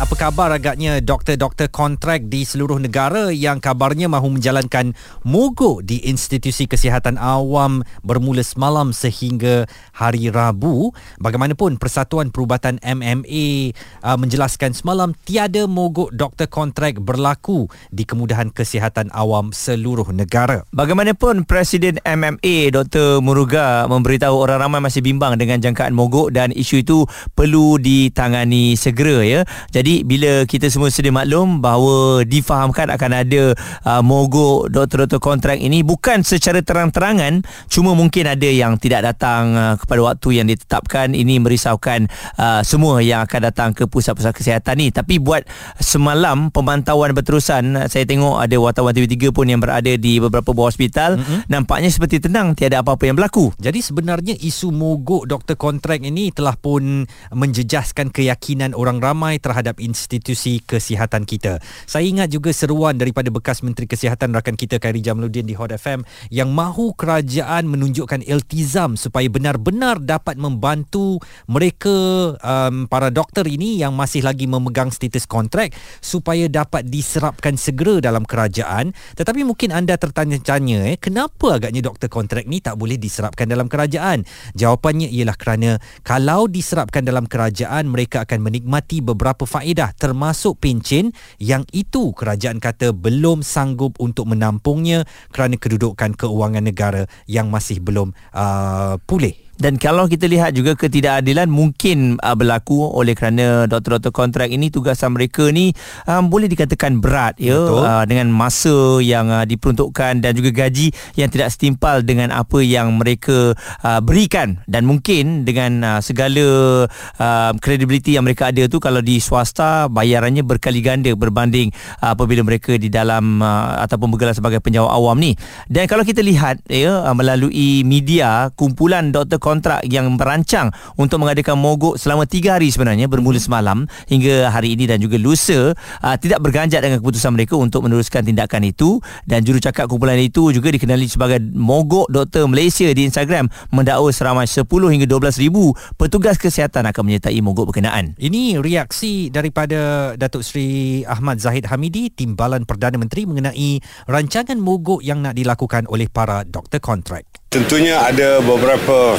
apa khabar agaknya doktor-doktor kontrak di seluruh negara yang kabarnya mahu menjalankan mogok di institusi kesihatan awam bermula semalam sehingga hari Rabu. Bagaimanapun Persatuan Perubatan MMA uh, menjelaskan semalam tiada mogok doktor kontrak berlaku di kemudahan kesihatan awam seluruh negara. Bagaimanapun Presiden MMA Dr. Muruga memberitahu orang ramai masih bimbang dengan jangkaan mogok dan isu itu perlu ditangani segera ya. Jadi jadi bila kita semua sedia maklum bahawa difahamkan akan ada uh, mogok doktor-doktor kontrak ini bukan secara terang-terangan cuma mungkin ada yang tidak datang uh, kepada waktu yang ditetapkan. Ini merisaukan uh, semua yang akan datang ke pusat-pusat kesihatan ni. Tapi buat semalam pemantauan berterusan saya tengok ada wartawan TV3 pun yang berada di beberapa buah hospital. Mm-hmm. nampaknya seperti tenang tiada apa-apa yang berlaku. Jadi sebenarnya isu mogok doktor kontrak ini telah pun menjejaskan keyakinan orang ramai terhadap institusi kesihatan kita. Saya ingat juga seruan daripada bekas Menteri Kesihatan rakan kita Khairi Jamaluddin di Hot FM yang mahu kerajaan menunjukkan iltizam supaya benar-benar dapat membantu mereka um, para doktor ini yang masih lagi memegang status kontrak supaya dapat diserapkan segera dalam kerajaan. Tetapi mungkin anda tertanya-tanya eh kenapa agaknya doktor kontrak ni tak boleh diserapkan dalam kerajaan? Jawapannya ialah kerana kalau diserapkan dalam kerajaan mereka akan menikmati beberapa faedah faedah termasuk pencen yang itu kerajaan kata belum sanggup untuk menampungnya kerana kedudukan keuangan negara yang masih belum uh, pulih dan kalau kita lihat juga ketidakadilan mungkin uh, berlaku oleh kerana doktor-doktor kontrak ini tugasan mereka ni um, boleh dikatakan berat ya uh, dengan masa yang uh, diperuntukkan dan juga gaji yang tidak setimpal dengan apa yang mereka uh, berikan. Dan mungkin dengan uh, segala uh, kredibiliti uh, yang mereka ada tu kalau di swasta bayarannya berkali ganda berbanding uh, apabila mereka di dalam uh, ataupun bergelar sebagai penjawat awam ni. Dan kalau kita lihat ya uh, melalui media kumpulan doktor kontrak yang merancang untuk mengadakan mogok selama 3 hari sebenarnya bermula semalam hingga hari ini dan juga lusa uh, tidak berganjat dengan keputusan mereka untuk meneruskan tindakan itu dan jurucakap kumpulan itu juga dikenali sebagai mogok doktor Malaysia di Instagram mendakwa seramai 10 hingga 12 ribu petugas kesihatan akan menyertai mogok berkenaan. Ini reaksi daripada Datuk Seri Ahmad Zahid Hamidi Timbalan Perdana Menteri mengenai rancangan mogok yang nak dilakukan oleh para doktor kontrak. Tentunya ada beberapa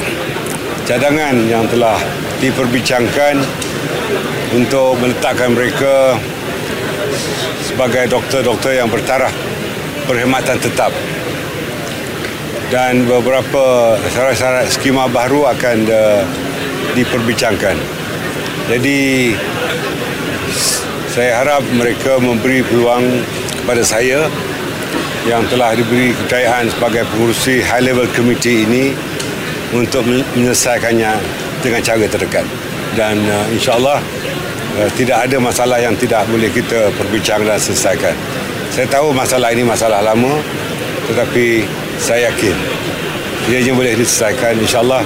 cadangan yang telah diperbincangkan untuk meletakkan mereka sebagai doktor-doktor yang bertaraf perkhidmatan tetap dan beberapa syarat-syarat skema baru akan uh, diperbincangkan. Jadi saya harap mereka memberi peluang kepada saya yang telah diberi kekayaan sebagai pengurusi high level committee ini untuk menyelesaikannya dengan cara terdekat. Dan uh, insyaallah uh, tidak ada masalah yang tidak boleh kita perbincangkan dan selesaikan. Saya tahu masalah ini masalah lama tetapi saya yakin ia boleh diselesaikan insyaallah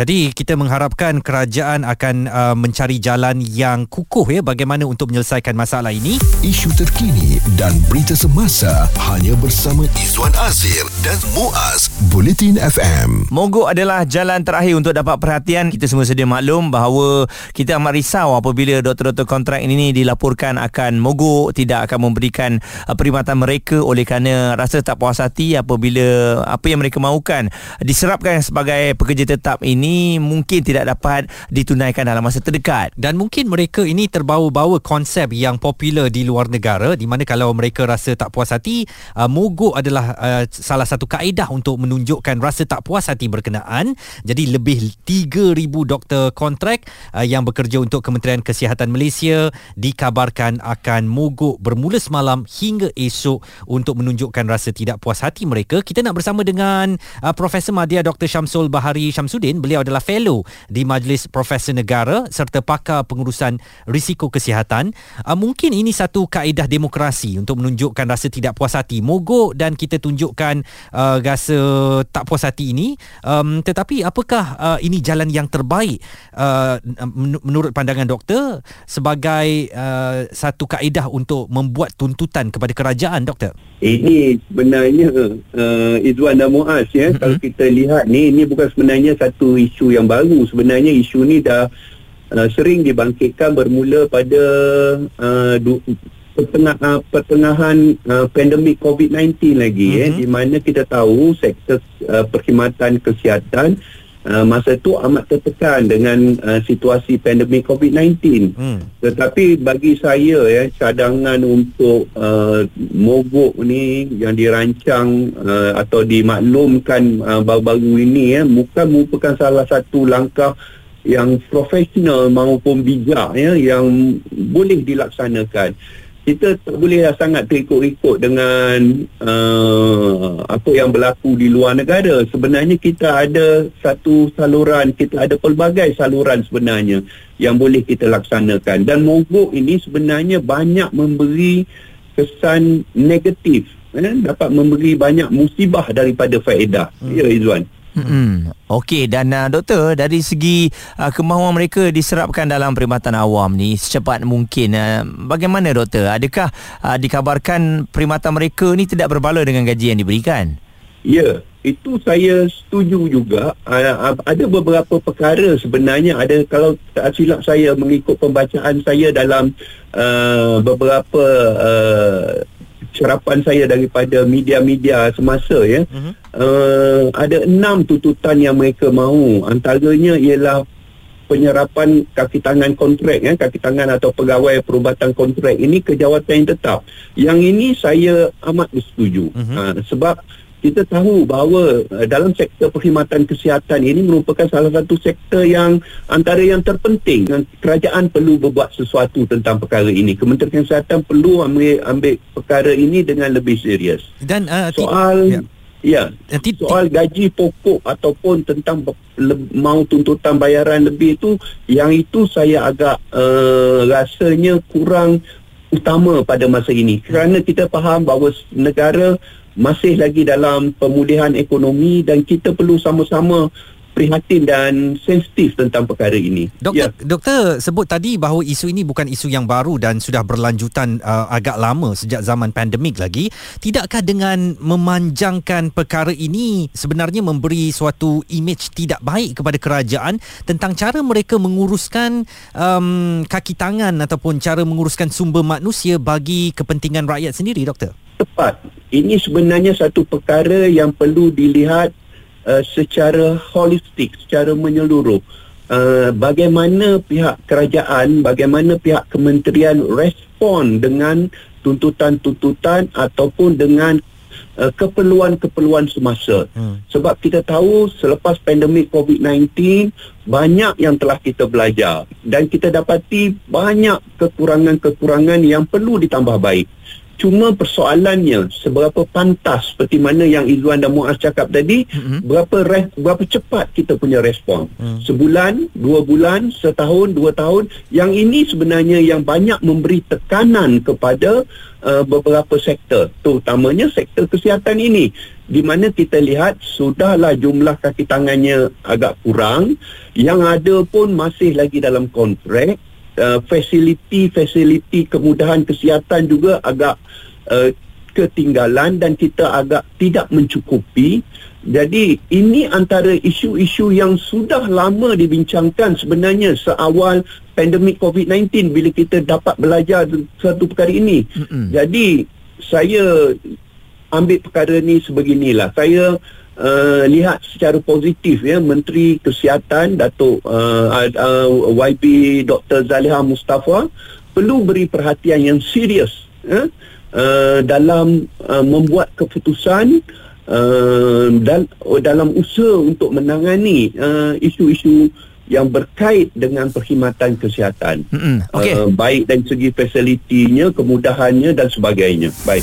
jadi kita mengharapkan kerajaan akan uh, mencari jalan yang kukuh ya bagaimana untuk menyelesaikan masalah ini. Isu terkini dan berita semasa hanya bersama Izwan Azir dan Muaz Bulletin FM. Mogok adalah jalan terakhir untuk dapat perhatian. Kita semua sedia maklum bahawa kita amat risau apabila doktor-doktor kontrak ini dilaporkan akan mogok, tidak akan memberikan uh, perkhidmatan mereka oleh kerana rasa tak puas hati apabila apa yang mereka mahukan diserapkan sebagai pekerja tetap ini ini mungkin tidak dapat ditunaikan dalam masa terdekat. Dan mungkin mereka ini terbawa-bawa konsep yang popular di luar negara di mana kalau mereka rasa tak puas hati, uh, mogok adalah uh, salah satu kaedah untuk menunjukkan rasa tak puas hati berkenaan. Jadi lebih 3000 doktor kontrak uh, yang bekerja untuk Kementerian Kesihatan Malaysia dikabarkan akan mogok bermula semalam hingga esok untuk menunjukkan rasa tidak puas hati mereka. Kita nak bersama dengan uh, Profesor Madya Dr. Syamsul Bahari Syamsuddin beliau adalah fellow di Majlis Profesor Negara serta pakar pengurusan risiko kesihatan. Uh, mungkin ini satu kaedah demokrasi untuk menunjukkan rasa tidak puas hati. Mogok dan kita tunjukkan uh, rasa tak puas hati ini. Um, tetapi apakah uh, ini jalan yang terbaik uh, menurut pandangan doktor sebagai uh, satu kaedah untuk membuat tuntutan kepada kerajaan doktor? Ini sebenarnya uh, Izwan dan Muaz ya mm-hmm. kalau kita lihat ni ini bukan sebenarnya satu isu yang baru sebenarnya isu ni dah uh, sering dibangkitkan bermula pada uh, du- pertengah, uh, pertengahan uh, pandemik COVID-19 lagi mm-hmm. ya di mana kita tahu sektor uh, perkhidmatan kesihatan uh, masa tu amat tertekan dengan uh, situasi pandemik COVID-19. Hmm. Tetapi bagi saya ya cadangan untuk uh, mogok ni yang dirancang uh, atau dimaklumkan uh, baru-baru ini ya bukan merupakan salah satu langkah yang profesional maupun bijak ya yang boleh dilaksanakan kita tak boleh sangat terikut-ikut dengan uh, apa yang berlaku di luar negara. Sebenarnya kita ada satu saluran, kita ada pelbagai saluran sebenarnya yang boleh kita laksanakan. Dan mogok ini sebenarnya banyak memberi kesan negatif. Eh? Dapat memberi banyak musibah daripada faedah. Hmm. Ya, Izzuan. Hmm. Okey dan uh, doktor dari segi uh, kemahuan mereka diserapkan dalam perkhidmatan awam ni secepat mungkin uh, bagaimana doktor? Adakah uh, dikabarkan perkhidmatan mereka ni tidak berbala dengan gaji yang diberikan? Ya itu saya setuju juga. Uh, ada beberapa perkara sebenarnya. Ada kalau tak silap saya mengikut pembacaan saya dalam uh, beberapa uh, serapan saya daripada media-media semasa ya. Uh-huh. uh, ada enam tuntutan yang mereka mahu. Antaranya ialah penyerapan kaki tangan kontrak ya. Kaki tangan atau pegawai perubatan kontrak. Ini ke jawatan yang tetap. Yang ini saya amat bersetuju. Uh-huh. uh, sebab kita tahu bahawa uh, dalam sektor perkhidmatan kesihatan ini merupakan salah satu sektor yang antara yang terpenting dan kerajaan perlu berbuat sesuatu tentang perkara ini. Kementerian Kesihatan perlu ambil ambil perkara ini dengan lebih serius. Dan uh, soal ya, ya soal gaji pokok ataupun tentang le- mau tuntutan bayaran lebih itu yang itu saya agak uh, rasanya kurang utama pada masa ini kerana kita faham bahawa negara masih lagi dalam pemulihan ekonomi dan kita perlu sama-sama prihatin dan sensitif tentang perkara ini. Doktor, ya. doktor sebut tadi bahawa isu ini bukan isu yang baru dan sudah berlanjutan uh, agak lama sejak zaman pandemik lagi. Tidakkah dengan memanjangkan perkara ini sebenarnya memberi suatu imej tidak baik kepada kerajaan tentang cara mereka menguruskan um, kaki tangan ataupun cara menguruskan sumber manusia bagi kepentingan rakyat sendiri, doktor? Tepat. Ini sebenarnya satu perkara yang perlu dilihat uh, secara holistik, secara menyeluruh. Uh, bagaimana pihak kerajaan, bagaimana pihak kementerian respon dengan tuntutan-tuntutan ataupun dengan uh, keperluan-keperluan semasa. Hmm. Sebab kita tahu selepas pandemik COVID-19 banyak yang telah kita belajar dan kita dapati banyak kekurangan-kekurangan yang perlu ditambah baik. Cuma persoalannya seberapa pantas seperti mana yang Izwan dan Muaz cakap tadi, mm-hmm. berapa res, berapa cepat kita punya respon. Mm. Sebulan, dua bulan, setahun, dua tahun. Yang ini sebenarnya yang banyak memberi tekanan kepada uh, beberapa sektor, terutamanya sektor kesihatan ini. Di mana kita lihat sudahlah jumlah kaki tangannya agak kurang, yang ada pun masih lagi dalam kontrak uh, fasiliti-fasiliti kemudahan kesihatan juga agak uh, ketinggalan dan kita agak tidak mencukupi. Jadi ini antara isu-isu yang sudah lama dibincangkan sebenarnya seawal pandemik COVID-19 bila kita dapat belajar satu perkara ini. Mm-hmm. Jadi saya ambil perkara ini sebeginilah. Saya uh, lihat secara positif ya Menteri Kesihatan Datuk uh, uh, YB Dr Zaliha Mustafa perlu beri perhatian yang serius ya, uh, dalam uh, membuat keputusan uh, uh, dalam usaha untuk menangani uh, isu-isu yang berkait dengan perkhidmatan kesihatan. Mm-mm. Okey. Uh, baik dari segi fasilitinya, kemudahannya dan sebagainya. Baik.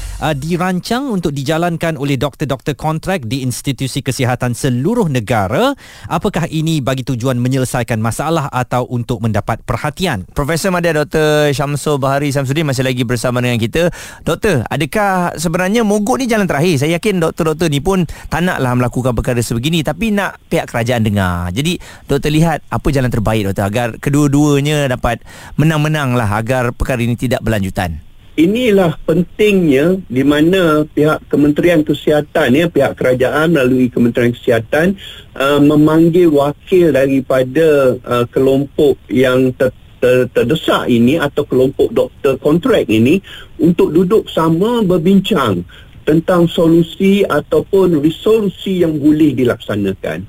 uh, dirancang untuk dijalankan oleh doktor-doktor kontrak di institusi kesihatan seluruh negara. Apakah ini bagi tujuan menyelesaikan masalah atau untuk mendapat perhatian? Profesor Madya Dr. Syamsul Bahari Samsudin masih lagi bersama dengan kita. Doktor, adakah sebenarnya mogok ni jalan terakhir? Saya yakin doktor-doktor ni pun tak naklah melakukan perkara sebegini tapi nak pihak kerajaan dengar. Jadi doktor lihat apa jalan terbaik doktor agar kedua-duanya dapat menang-menang lah agar perkara ini tidak berlanjutan. Inilah pentingnya di mana pihak Kementerian Kesihatan ya pihak kerajaan melalui Kementerian Kesihatan uh, memanggil wakil daripada uh, kelompok yang ter, ter, terdesak ini atau kelompok doktor kontrak ini untuk duduk sama berbincang tentang solusi ataupun resolusi yang boleh dilaksanakan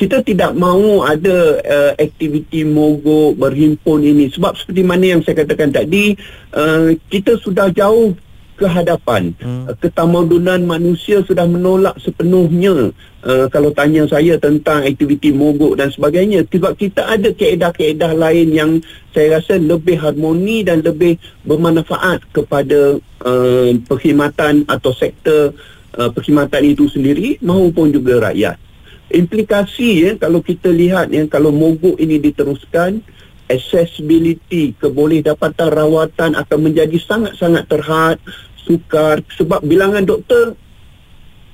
kita tidak mahu ada uh, aktiviti mogok berhimpun ini. Sebab seperti mana yang saya katakan tadi uh, kita sudah jauh ke hadapan. Hmm. uh, ketamadunan manusia sudah menolak sepenuhnya uh, kalau tanya saya tentang aktiviti mogok dan sebagainya. Sebab kita ada keedah-keedah lain yang saya rasa lebih harmoni dan lebih bermanfaat kepada uh, perkhidmatan atau sektor uh, perkhidmatan itu sendiri maupun juga rakyat implikasi ya kalau kita lihat ya kalau mogok ini diteruskan accessibility keboleh dapatan rawatan akan menjadi sangat-sangat terhad sukar sebab bilangan doktor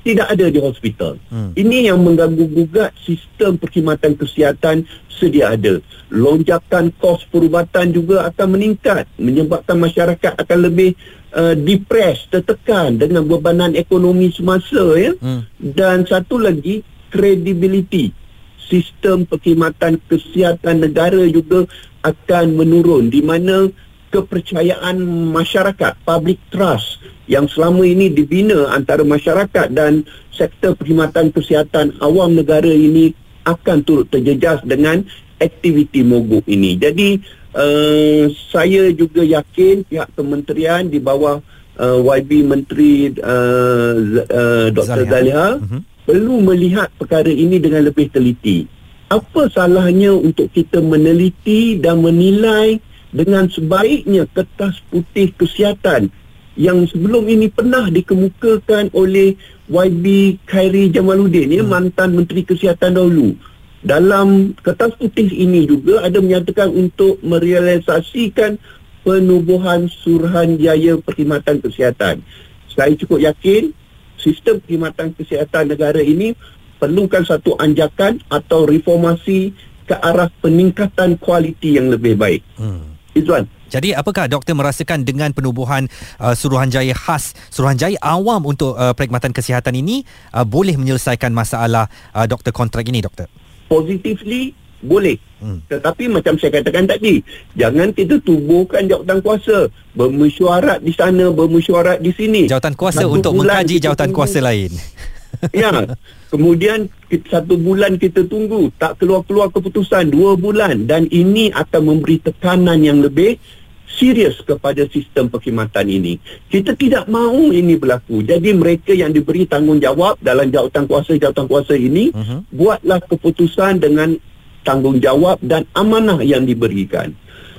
tidak ada di hospital. Hmm. Ini yang mengganggu gugat sistem perkhidmatan kesihatan sedia ada. Lonjakan kos perubatan juga akan meningkat menyebabkan masyarakat akan lebih uh, depressed, tertekan dengan bebanan ekonomi semasa ya. Hmm. Dan satu lagi credibility sistem perkhidmatan kesihatan negara juga akan menurun di mana kepercayaan masyarakat public trust yang selama ini dibina antara masyarakat dan sektor perkhidmatan kesihatan awam negara ini akan turut terjejas dengan aktiviti mogok ini. Jadi uh, saya juga yakin pihak kementerian di bawah uh, YB Menteri uh, uh, Dr. Zaliha uh-huh perlu melihat perkara ini dengan lebih teliti. Apa salahnya untuk kita meneliti dan menilai dengan sebaiknya kertas putih kesihatan yang sebelum ini pernah dikemukakan oleh YB Khairi Jamaluddin ya, hmm. mantan Menteri Kesihatan dahulu. Dalam kertas putih ini juga ada menyatakan untuk merealisasikan penubuhan Suruhanjaya Perkhidmatan Kesihatan. Saya cukup yakin sistem perkhidmatan kesihatan negara ini perlukan satu anjakan atau reformasi ke arah peningkatan kualiti yang lebih baik. Hmm. Izwan. Jadi apakah doktor merasakan dengan penubuhan uh, Suruhanjaya khas, Suruhanjaya awam untuk uh, perkhidmatan kesihatan ini uh, boleh menyelesaikan masalah uh, doktor kontrak ini doktor? Positively boleh. Hmm. Tetapi macam saya katakan tadi, jangan kita tubuhkan jawatan kuasa bermesyuarat di sana, bermesyuarat di sini. Jawatan kuasa satu untuk mengkaji jawatan tunggu. kuasa lain. ya. Kemudian satu bulan kita tunggu, tak keluar-keluar keputusan dua bulan dan ini akan memberi tekanan yang lebih serius kepada sistem perkhidmatan ini. Kita tidak mahu ini berlaku. Jadi mereka yang diberi tanggungjawab dalam jawatan kuasa-jawatan kuasa ini uh-huh. buatlah keputusan dengan tanggungjawab dan amanah yang diberikan.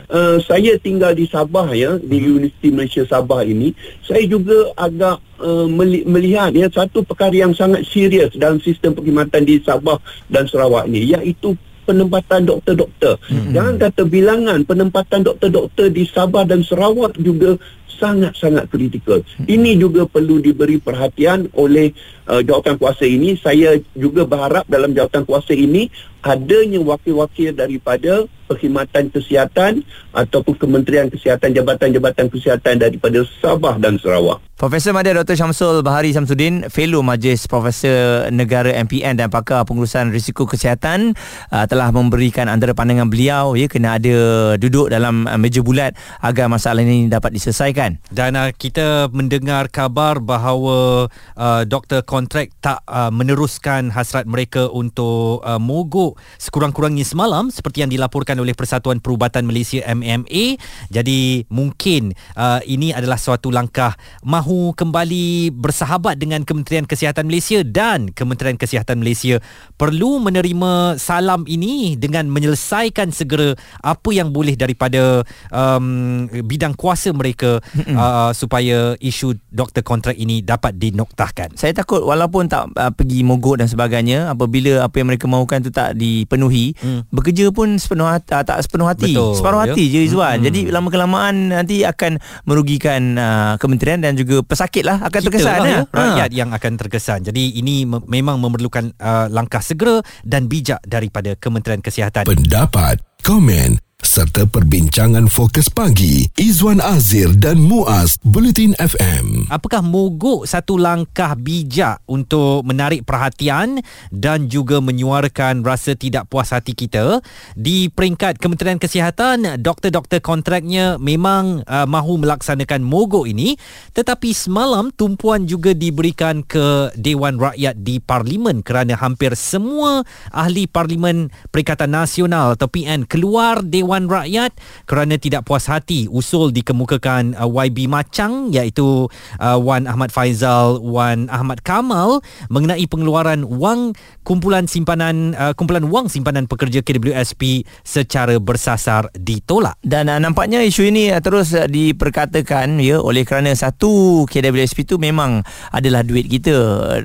Uh, saya tinggal di Sabah ya di hmm. Universiti Malaysia Sabah ini saya juga agak uh, melihat ya satu perkara yang sangat serius dalam sistem perkhidmatan di Sabah dan Sarawak ini iaitu penempatan doktor-doktor. Hmm. Jangan kata bilangan penempatan doktor-doktor di Sabah dan Sarawak juga sangat-sangat kritikal. Hmm. Ini juga perlu diberi perhatian oleh uh, jawatan kuasa ini. Saya juga berharap dalam jawatan kuasa ini adanya wakil-wakil daripada perkhidmatan kesihatan ataupun Kementerian Kesihatan Jabatan-Jabatan Kesihatan daripada Sabah dan Sarawak. Profesor Madya Dr. Syamsul Bahari Samsudin, Fellow Majlis Profesor Negara MPN dan pakar pengurusan risiko kesihatan uh, telah memberikan antara pandangan beliau ya kena ada duduk dalam uh, meja bulat agar masalah ini dapat diselesaikan. Dan uh, kita mendengar kabar bahawa uh, doktor kontrak tak uh, meneruskan hasrat mereka untuk uh, mogok sekurang-kurangnya semalam seperti yang dilaporkan oleh Persatuan Perubatan Malaysia MMA. Jadi mungkin uh, ini adalah suatu langkah mahu kembali bersahabat dengan Kementerian Kesihatan Malaysia dan Kementerian Kesihatan Malaysia perlu menerima salam ini dengan menyelesaikan segera apa yang boleh daripada um, bidang kuasa mereka uh, supaya isu doktor kontrak ini dapat dinoktahkan. Saya takut walaupun tak uh, pergi mogok dan sebagainya apabila apa yang mereka mahukan tu tak dipenuhi hmm. bekerja pun sepenuh hati, uh, tak sepenuh hati Betul, separuh ya. hati je Izwan Hmm. jadi lama kelamaan nanti akan merugikan uh, kementerian dan juga pesakit lah akan Kita terkesan lah, ya. ya, rakyat yang akan terkesan. Jadi ini me- memang memerlukan uh, langkah segera dan bijak daripada Kementerian Kesihatan. Pendapat, komen serta perbincangan fokus pagi Izwan Azir dan Muaz Bulletin FM. Apakah mogok satu langkah bijak untuk menarik perhatian dan juga menyuarakan rasa tidak puas hati kita? Di peringkat Kementerian Kesihatan, doktor-doktor kontraknya memang uh, mahu melaksanakan mogok ini tetapi semalam tumpuan juga diberikan ke Dewan Rakyat di Parlimen kerana hampir semua ahli Parlimen Perikatan Nasional atau PN keluar Dewan Rakyat kerana tidak puas hati usul dikemukakan uh, YB Macang iaitu uh, Wan Ahmad Faizal Wan Ahmad Kamal mengenai pengeluaran wang kumpulan simpanan uh, kumpulan wang simpanan pekerja KWSP secara bersasar ditolak. Dan uh, nampaknya isu ini uh, terus uh, diperkatakan ya oleh kerana satu KWSP itu memang adalah duit kita.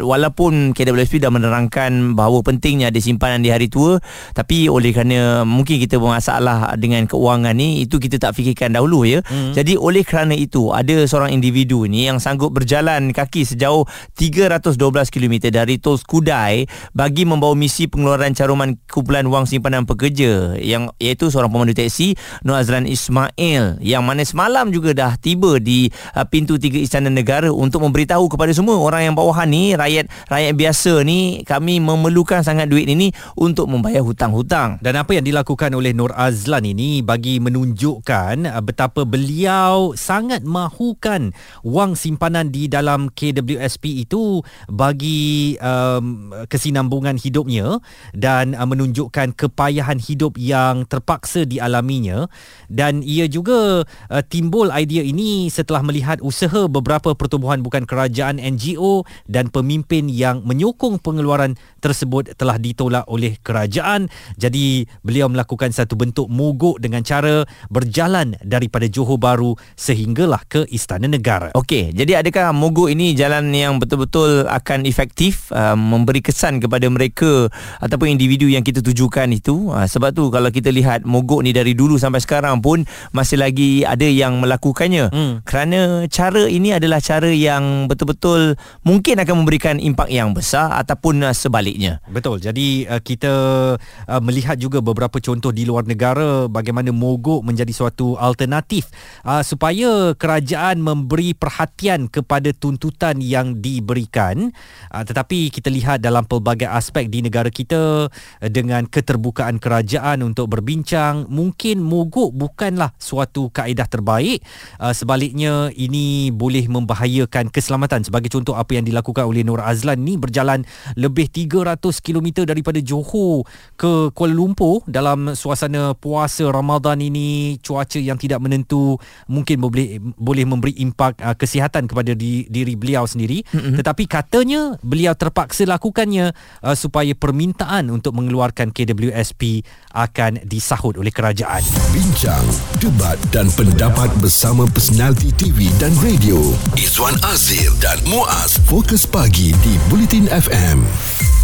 Walaupun KWSP dah menerangkan bahawa pentingnya ada simpanan di hari tua tapi oleh kerana mungkin kita bermasalah dengan keuangan ni itu kita tak fikirkan dahulu ya. Hmm. Jadi oleh kerana itu ada seorang individu ni yang sanggup berjalan kaki sejauh 312 km dari Tol Skudai bagi membawa misi pengeluaran caruman kumpulan wang simpanan pekerja yang iaitu seorang pemandu teksi Nur Azlan Ismail yang mana semalam juga dah tiba di uh, pintu tiga Istana Negara untuk memberitahu kepada semua orang yang bawahan ni rakyat rakyat biasa ni kami memerlukan sangat duit ini untuk membayar hutang-hutang. Dan apa yang dilakukan oleh Nur Azlan ini bagi menunjukkan uh, betapa beliau sangat mahukan wang simpanan di dalam KWSP itu bagi um, kesinambungan hidupnya dan uh, menunjukkan kepayahan hidup yang terpaksa dialaminya. Dan ia juga uh, timbul idea ini setelah melihat usaha beberapa pertubuhan bukan kerajaan NGO dan pemimpin yang menyokong pengeluaran tersebut telah ditolak oleh kerajaan. Jadi beliau melakukan satu bentuk mogok dengan cara berjalan daripada Johor Bahru sehinggalah ke Istana Negara. Okey, jadi adakah mogok ini jalan yang betul-betul akan efektif uh, memberi kesan kepada mereka ataupun individu yang kita tujukan itu? Uh, sebab tu kalau kita lihat mogok ni dari dulu sampai sekarang pun masih lagi ada yang melakukannya. Hmm. Kerana cara ini adalah cara yang betul-betul mungkin akan memberikan impak yang besar ataupun uh, sebaliknya. Betul. Jadi uh, kita uh, melihat juga beberapa contoh di luar negara bagaimana mogok menjadi suatu alternatif uh, supaya kerajaan memberi perhatian kepada tuntutan yang diberikan. Uh, tetapi kita lihat dalam pelbagai aspek di negara kita uh, dengan keterbukaan kerajaan untuk berbincang mungkin mogok bukanlah suatu kaedah terbaik. Uh, sebaliknya ini boleh membahayakan keselamatan. Sebagai contoh apa yang dilakukan oleh Nur Azlan ni berjalan lebih 300 km daripada Johor ke Kuala Lumpur dalam suasana puasa Ramadan ini cuaca yang tidak menentu mungkin boleh boleh memberi impak uh, kesihatan kepada di, diri beliau sendiri mm-hmm. tetapi katanya beliau terpaksa lakukannya uh, supaya permintaan untuk mengeluarkan KWSP akan disahut oleh kerajaan. Bincang, debat dan pendapat bersama personaliti TV dan radio Izwan Azir dan Muaz Fokus Pagi di Bulletin FM.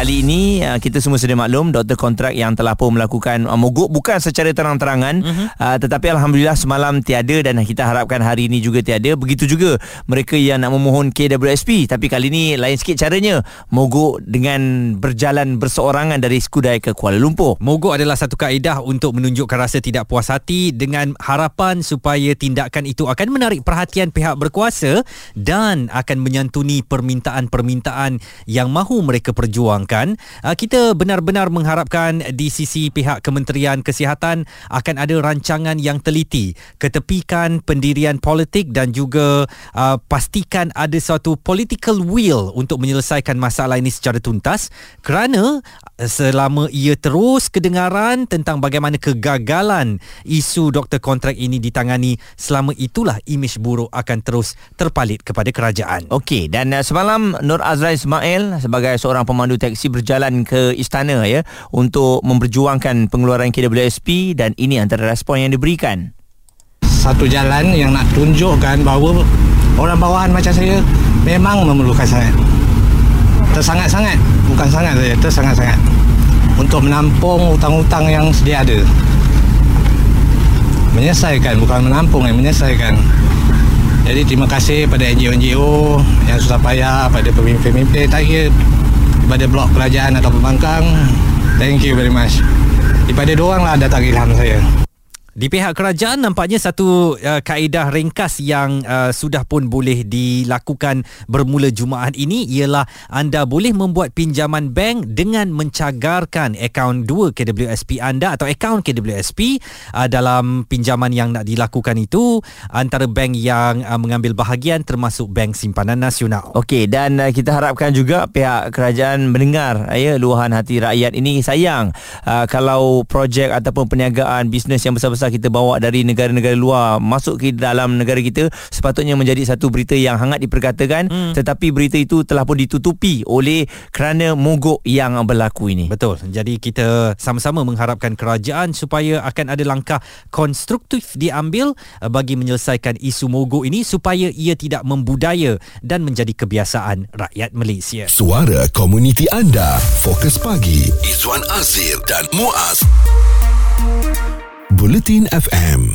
Kali ini uh, kita semua sedia maklum doktor kontrak yang telah pun melakukan uh, mogok bukan secara terang-terangan uh-huh. uh, tetapi alhamdulillah semalam tiada dan kita harapkan hari ini juga tiada. Begitu juga mereka yang nak memohon KWSP tapi kali ini lain sikit caranya mogok dengan berjalan berseorangan dari Skudai ke Kuala Lumpur. Mogok adalah satu kaedah untuk menunjukkan rasa tidak puas hati dengan harapan supaya tindakan itu akan menarik perhatian pihak berkuasa dan akan menyantuni permintaan-permintaan yang mahu mereka perjuangkan perjuangkan. Uh, kita benar-benar mengharapkan di sisi pihak Kementerian Kesihatan akan ada rancangan yang teliti, ketepikan pendirian politik dan juga uh, pastikan ada suatu political will untuk menyelesaikan masalah ini secara tuntas kerana selama ia terus kedengaran tentang bagaimana kegagalan isu doktor kontrak ini ditangani selama itulah imej buruk akan terus terpalit kepada kerajaan. Okey dan uh, semalam Nur Azrael Ismail sebagai seorang pemandu teksi berjalan ke istana ya untuk memperjuangkan pengeluaran KWSP dan ini antara respon yang diberikan. Satu jalan yang nak tunjukkan bahawa orang bawahan macam saya memang memerlukan sangat. Tersangat-sangat, bukan sangat saja, tersangat-sangat untuk menampung hutang-hutang yang sedia ada. Menyelesaikan, bukan menampung, yang menyelesaikan. Jadi terima kasih pada NGO-NGO yang susah payah, pada pemimpin-pemimpin tak kira pada blok kerajaan atau pembangkang. Thank you very much. Daripada doang lah datang ilham saya. Di pihak kerajaan nampaknya satu uh, kaedah ringkas yang uh, sudah pun boleh dilakukan bermula Jumaat ini ialah anda boleh membuat pinjaman bank dengan mencagarkan akaun 2 KWSP anda atau akaun KWSP uh, dalam pinjaman yang nak dilakukan itu antara bank yang uh, mengambil bahagian termasuk Bank Simpanan Nasional. Okey dan uh, kita harapkan juga pihak kerajaan mendengar uh, ya luahan hati rakyat ini sayang uh, kalau projek ataupun perniagaan bisnes yang besar besar kita bawa dari negara-negara luar masuk ke dalam negara kita sepatutnya menjadi satu berita yang hangat diperkatakan hmm. tetapi berita itu telah pun ditutupi oleh kerana mogok yang berlaku ini. Betul. Jadi kita sama-sama mengharapkan kerajaan supaya akan ada langkah konstruktif diambil uh, bagi menyelesaikan isu mogok ini supaya ia tidak membudaya dan menjadi kebiasaan rakyat Malaysia. Suara komuniti anda. Fokus pagi. Izwan Azir dan Muaz. Bulletin FM.